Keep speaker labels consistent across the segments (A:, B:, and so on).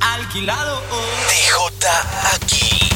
A: Alquilado.
B: DJ aquí.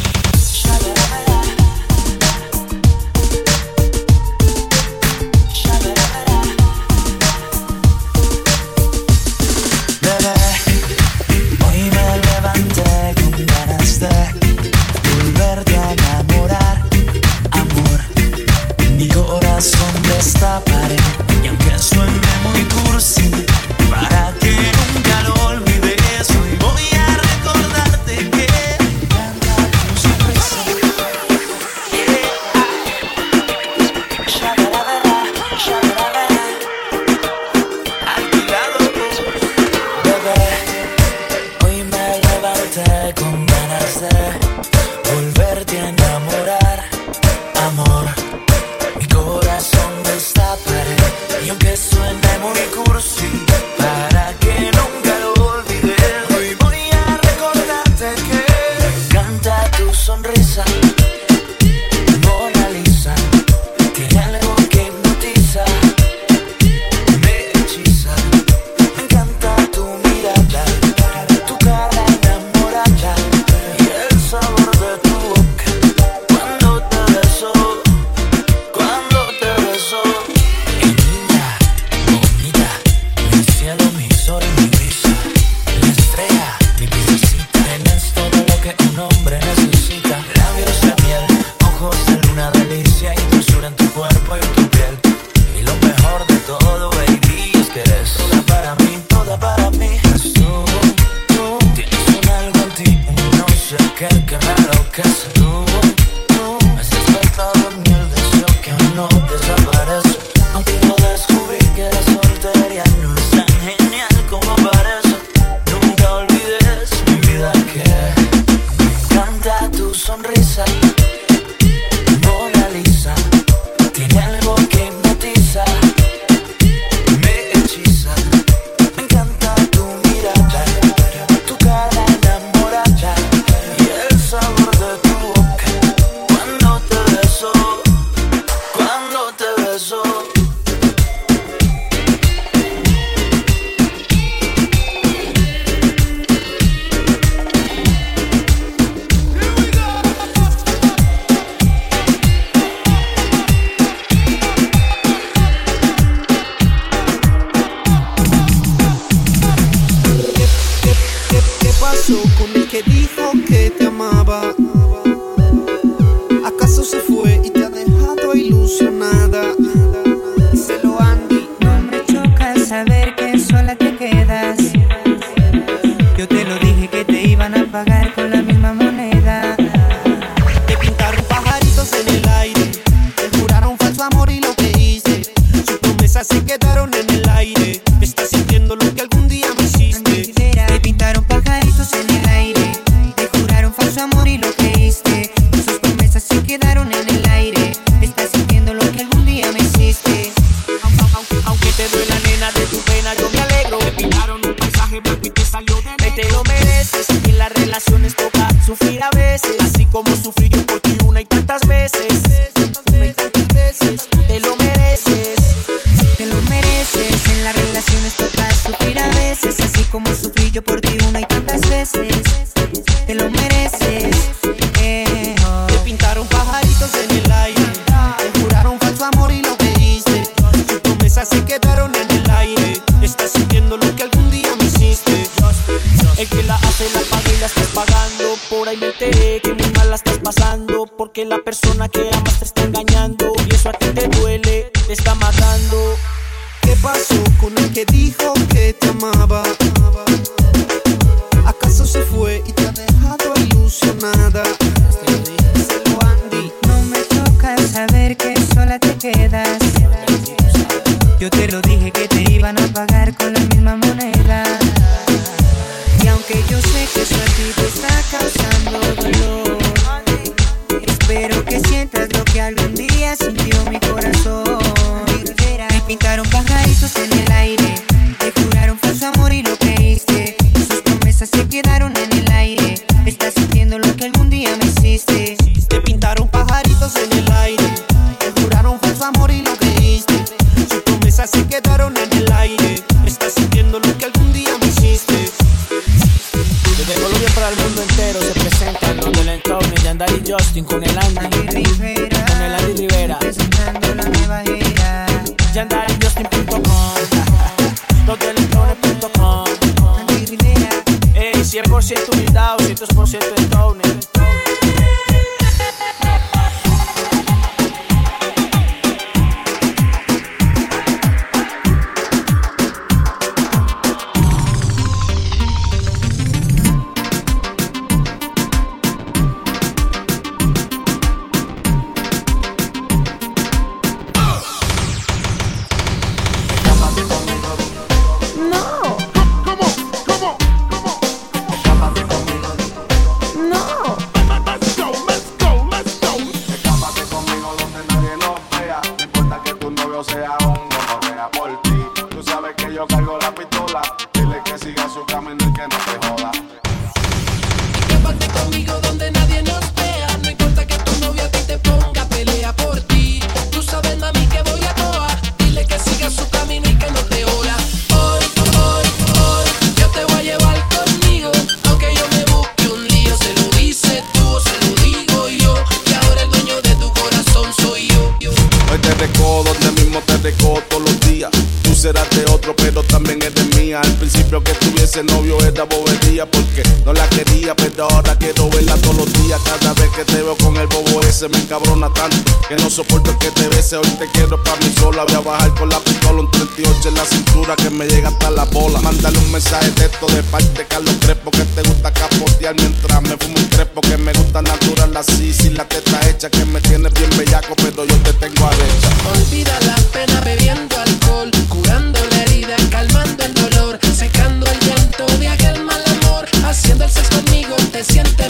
C: tienes bien bellaco, pero yo te tengo arrecha.
D: Olvida la pena bebiendo alcohol, curando la herida, calmando el dolor, secando el llanto de aquel mal amor, haciendo el sexo conmigo, te sientes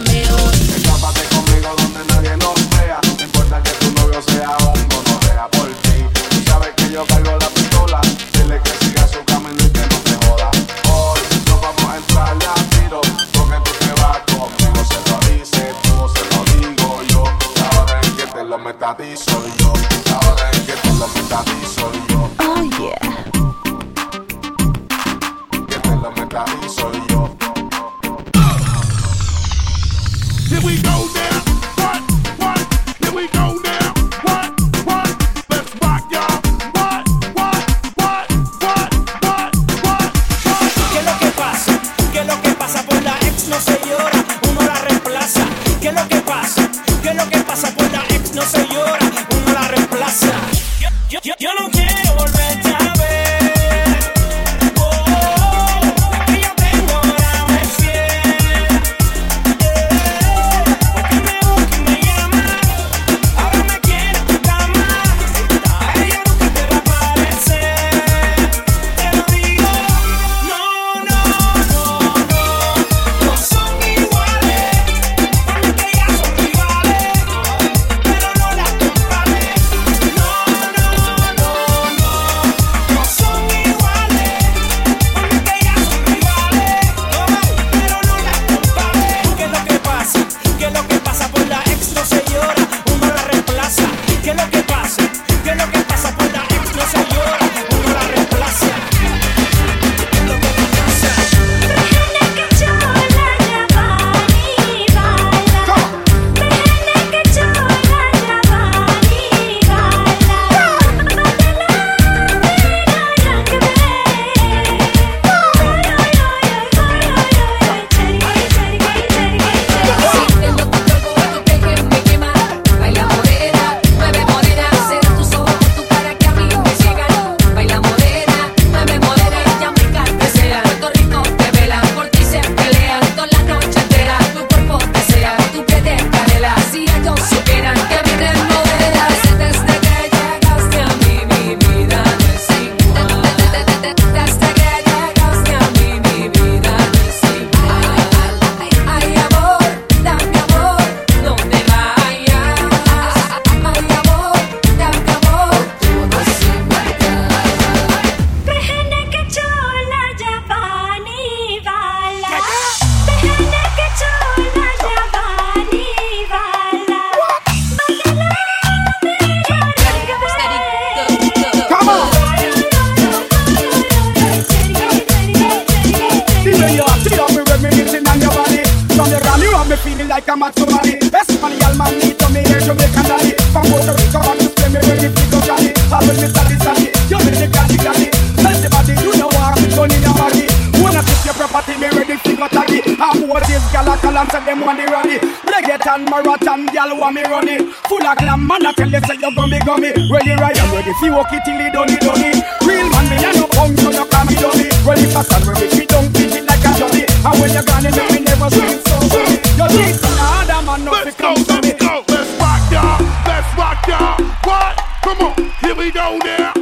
C: a
E: call and say them want the runny. Reggaeton, marathon, gal want me runny. Full of glam, man I tell you say you gummy gummy. Ready right, I'm ready see walk it till it done it done it. Real man, me a no punk, so you call me dummy. Ready fast and ready to don't beat it like a dummy. And when you're gone, you know me never sleep so funny. You think another man no
F: Let's go,
E: me.
F: let's go, let's rock y'all, let's rock y'all. What? Come on, here we go now.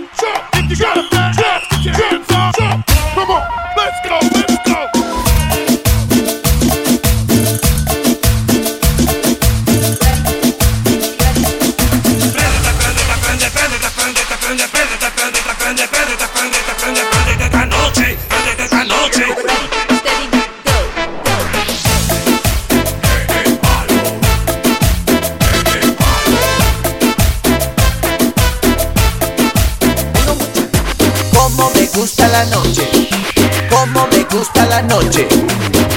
G: Noche,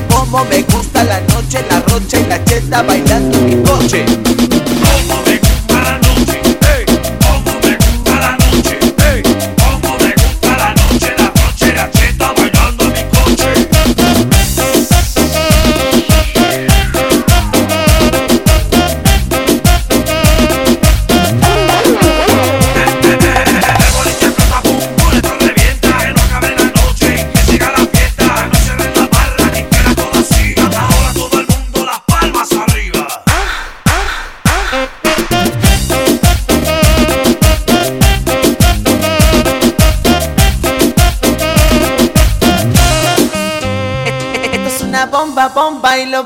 G: cómo me gusta la noche, la rocha y la cheta bailando mi coche.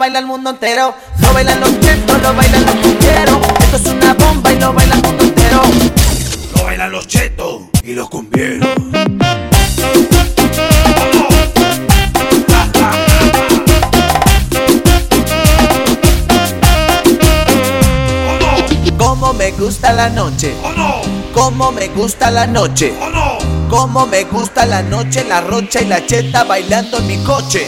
G: Baila el mundo entero. Lo bailan los chetos, lo bailan los cumbieros. Esto es una bomba y lo baila el mundo entero.
H: Lo bailan los chetos y los cumbieros.
G: Cómo me gusta la noche. Cómo me gusta la noche. Cómo me gusta la noche, la rocha y la cheta bailando en mi coche.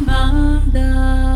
I: Manda.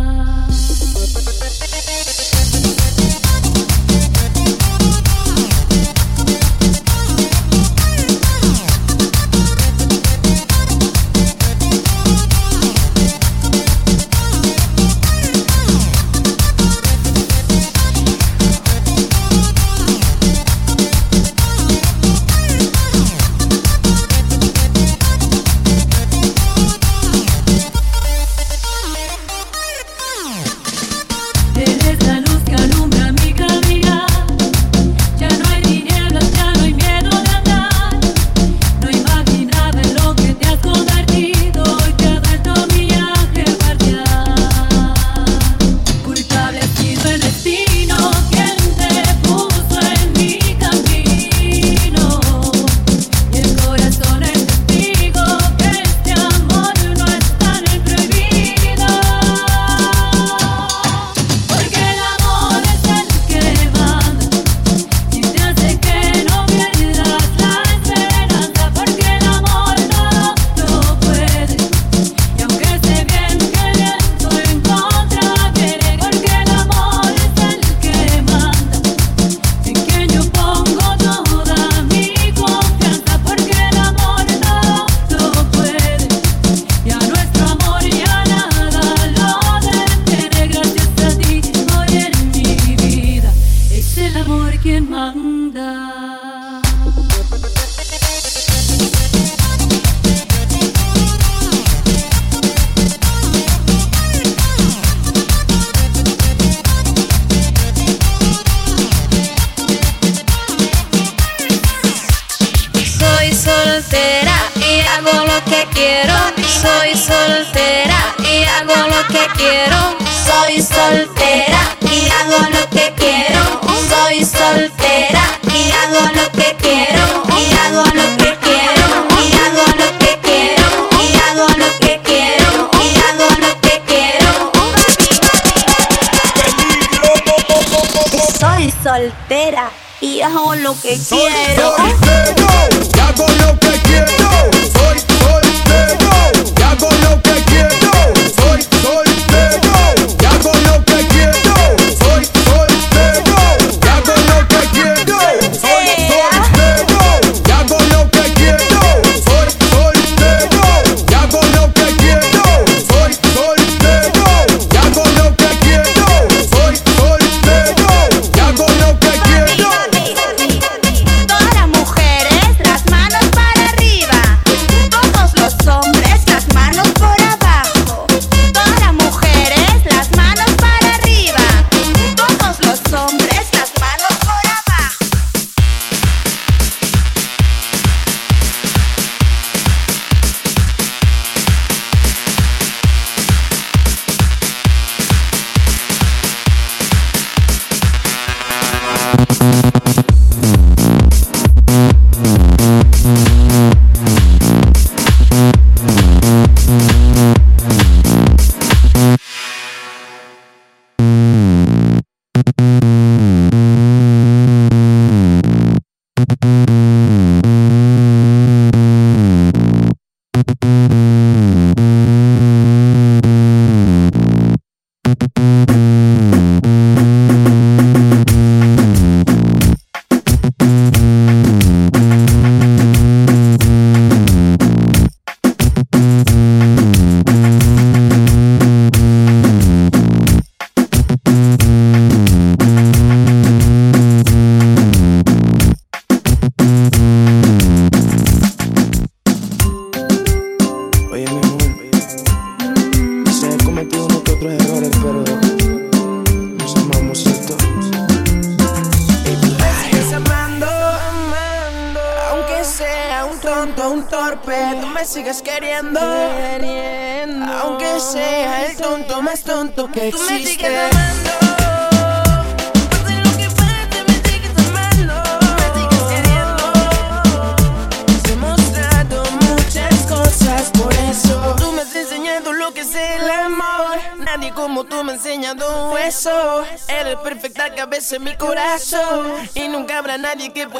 I: You if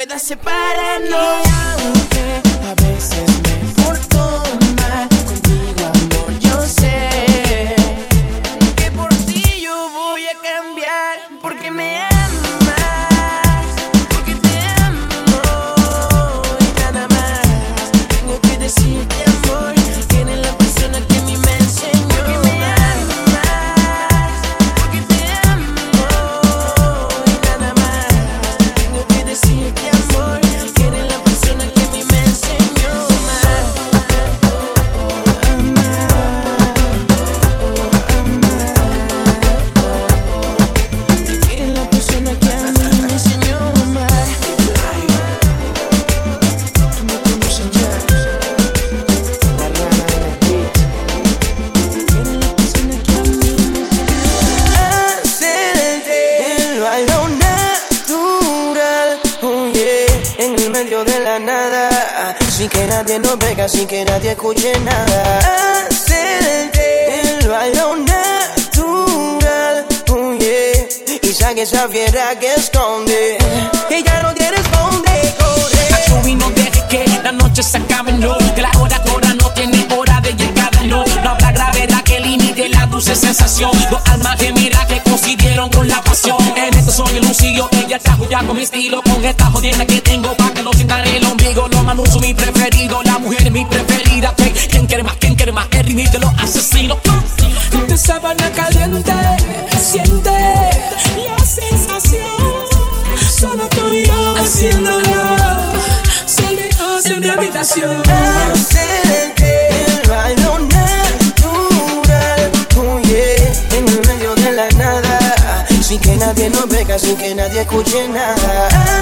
J: yeah.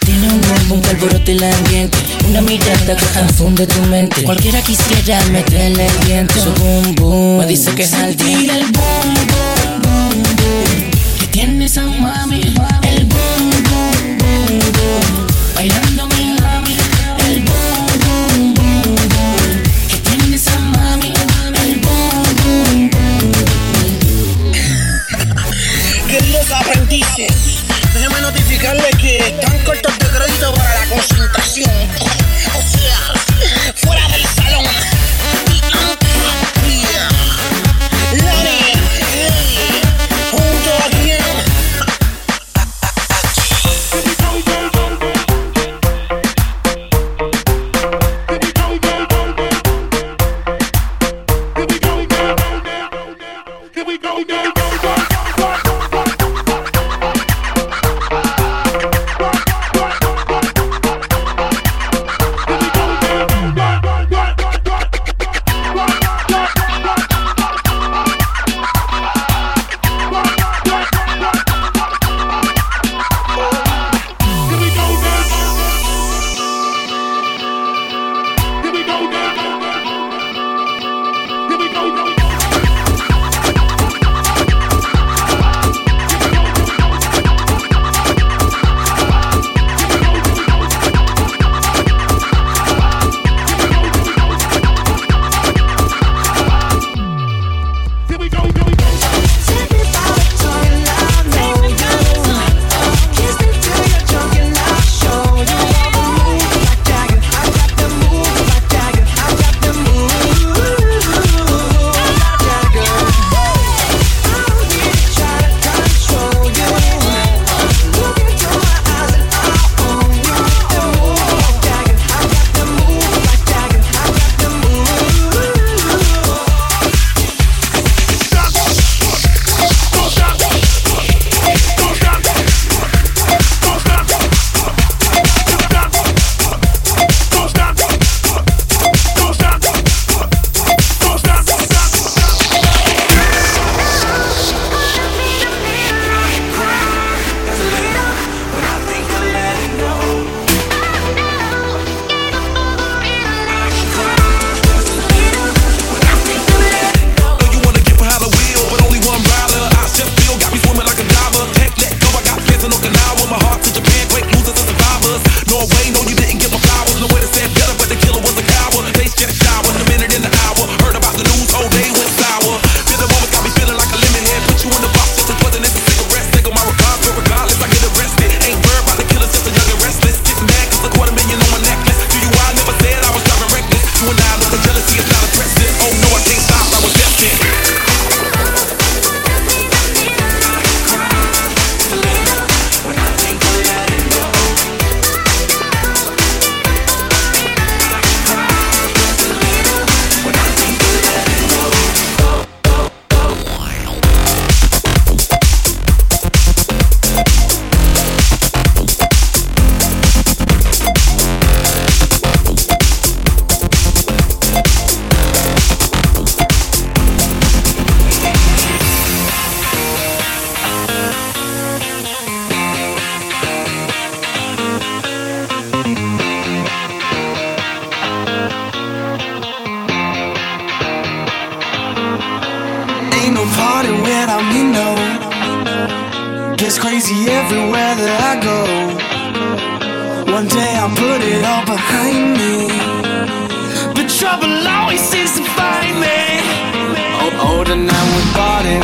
A: Tiene
K: un
L: rumbo, un alboroto la
M: ambiente. Una mirada que confunde tu mente. Cualquiera quisiera me
N: One day I'll put it all behind me. The trouble always seems to find me. Oh, older now we bought it.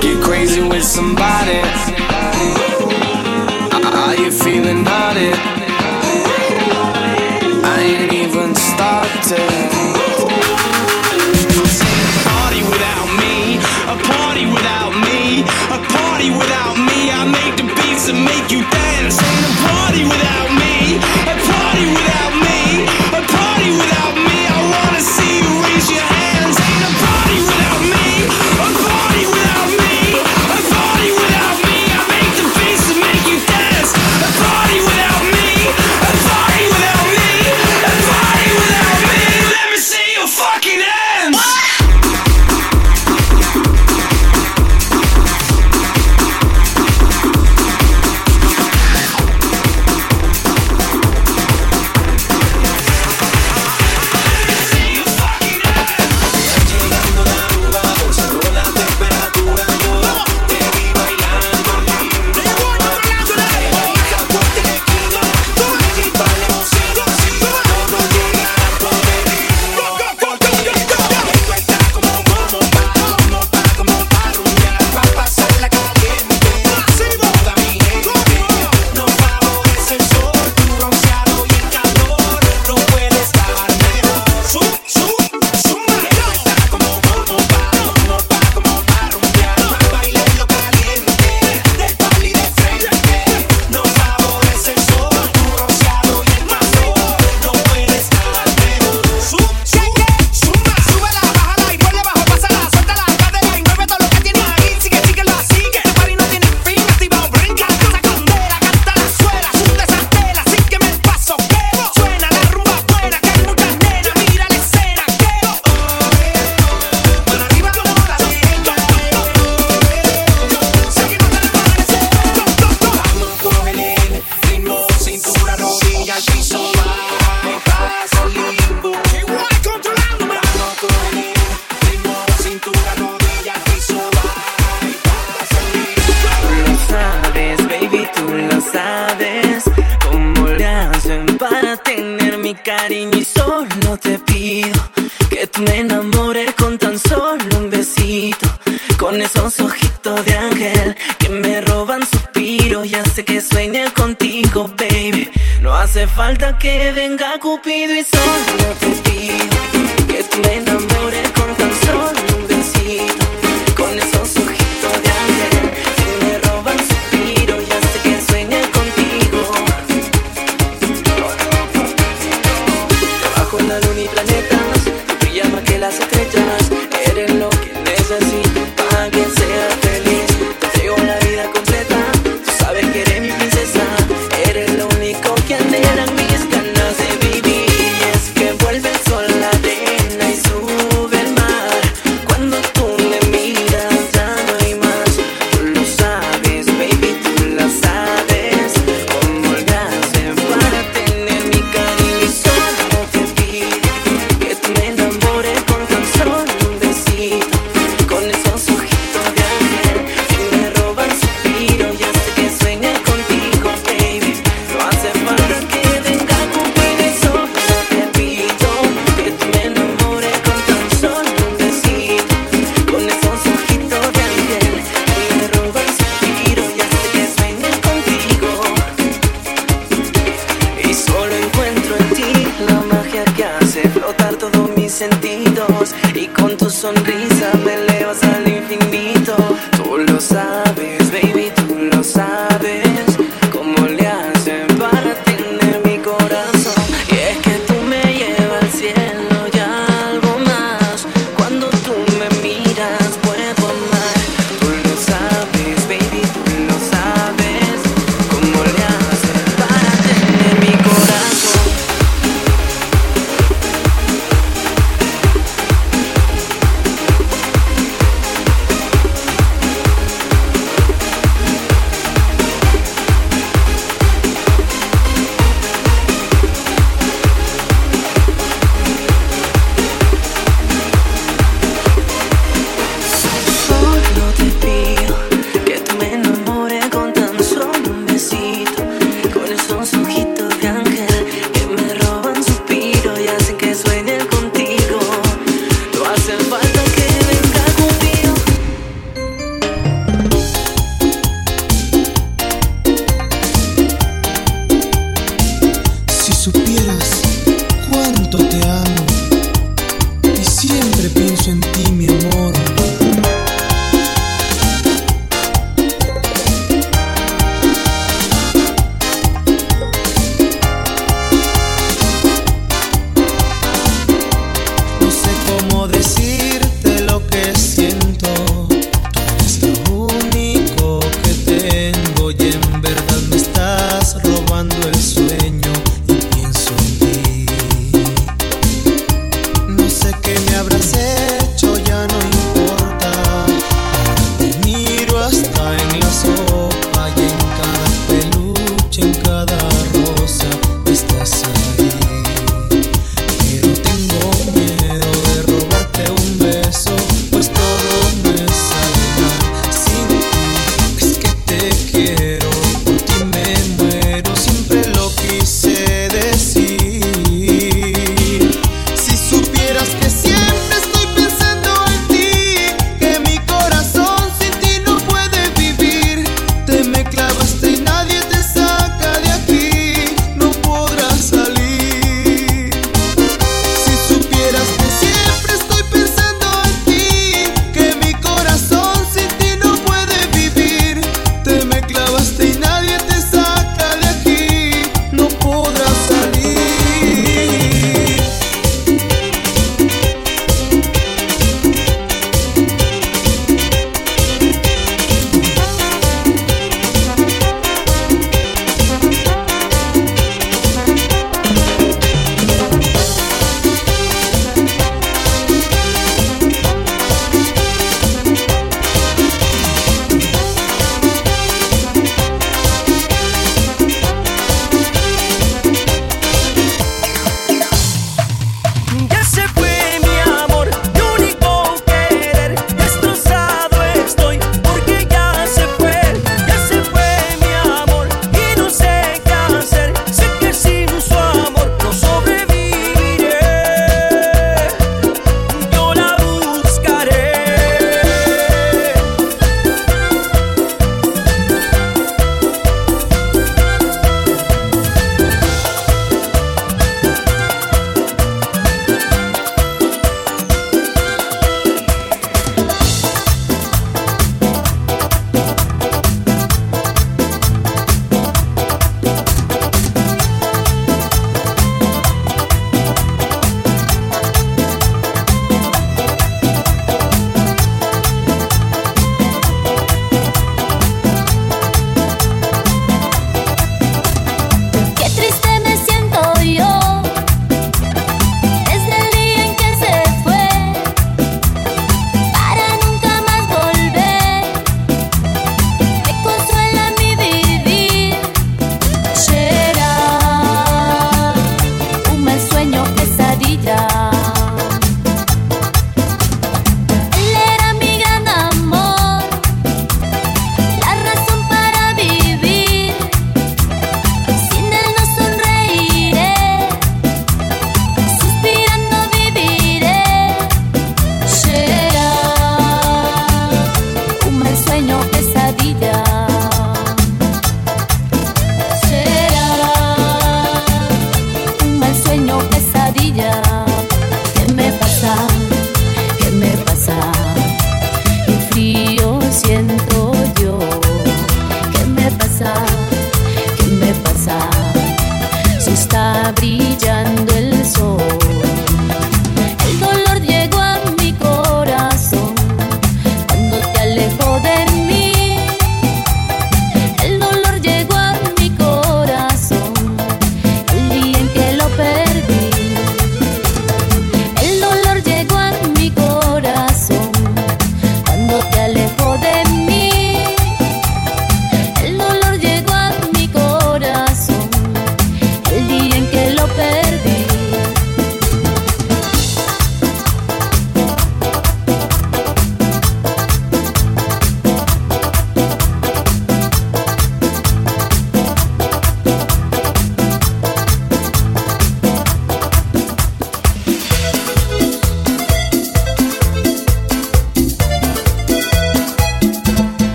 N: Get crazy with somebody.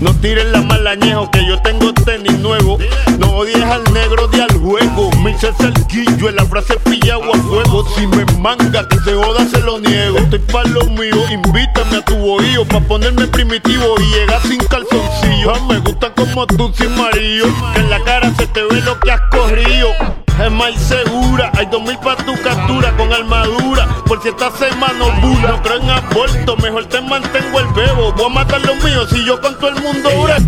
O: No
P: tires la mala malañejo que yo tengo tenis nuevo. No odies al negro de al juego. Me hice el guillo en la frase pilla a fuego. Si me manga que se joda se lo niego. Estoy para lo mío, invítame a tu bohío pa' ponerme primitivo y llegar sin calzoncillo. Me gusta como tú sin marido. Que en la cara se te ve lo que has corrido arma y segura. Hay dos mil pa' tu captura con armadura. Por si esta semana ovula. No creo en aborto, mejor te mantengo el bebo. Voy a matar los míos si yo con todo el mundo
Q: Ella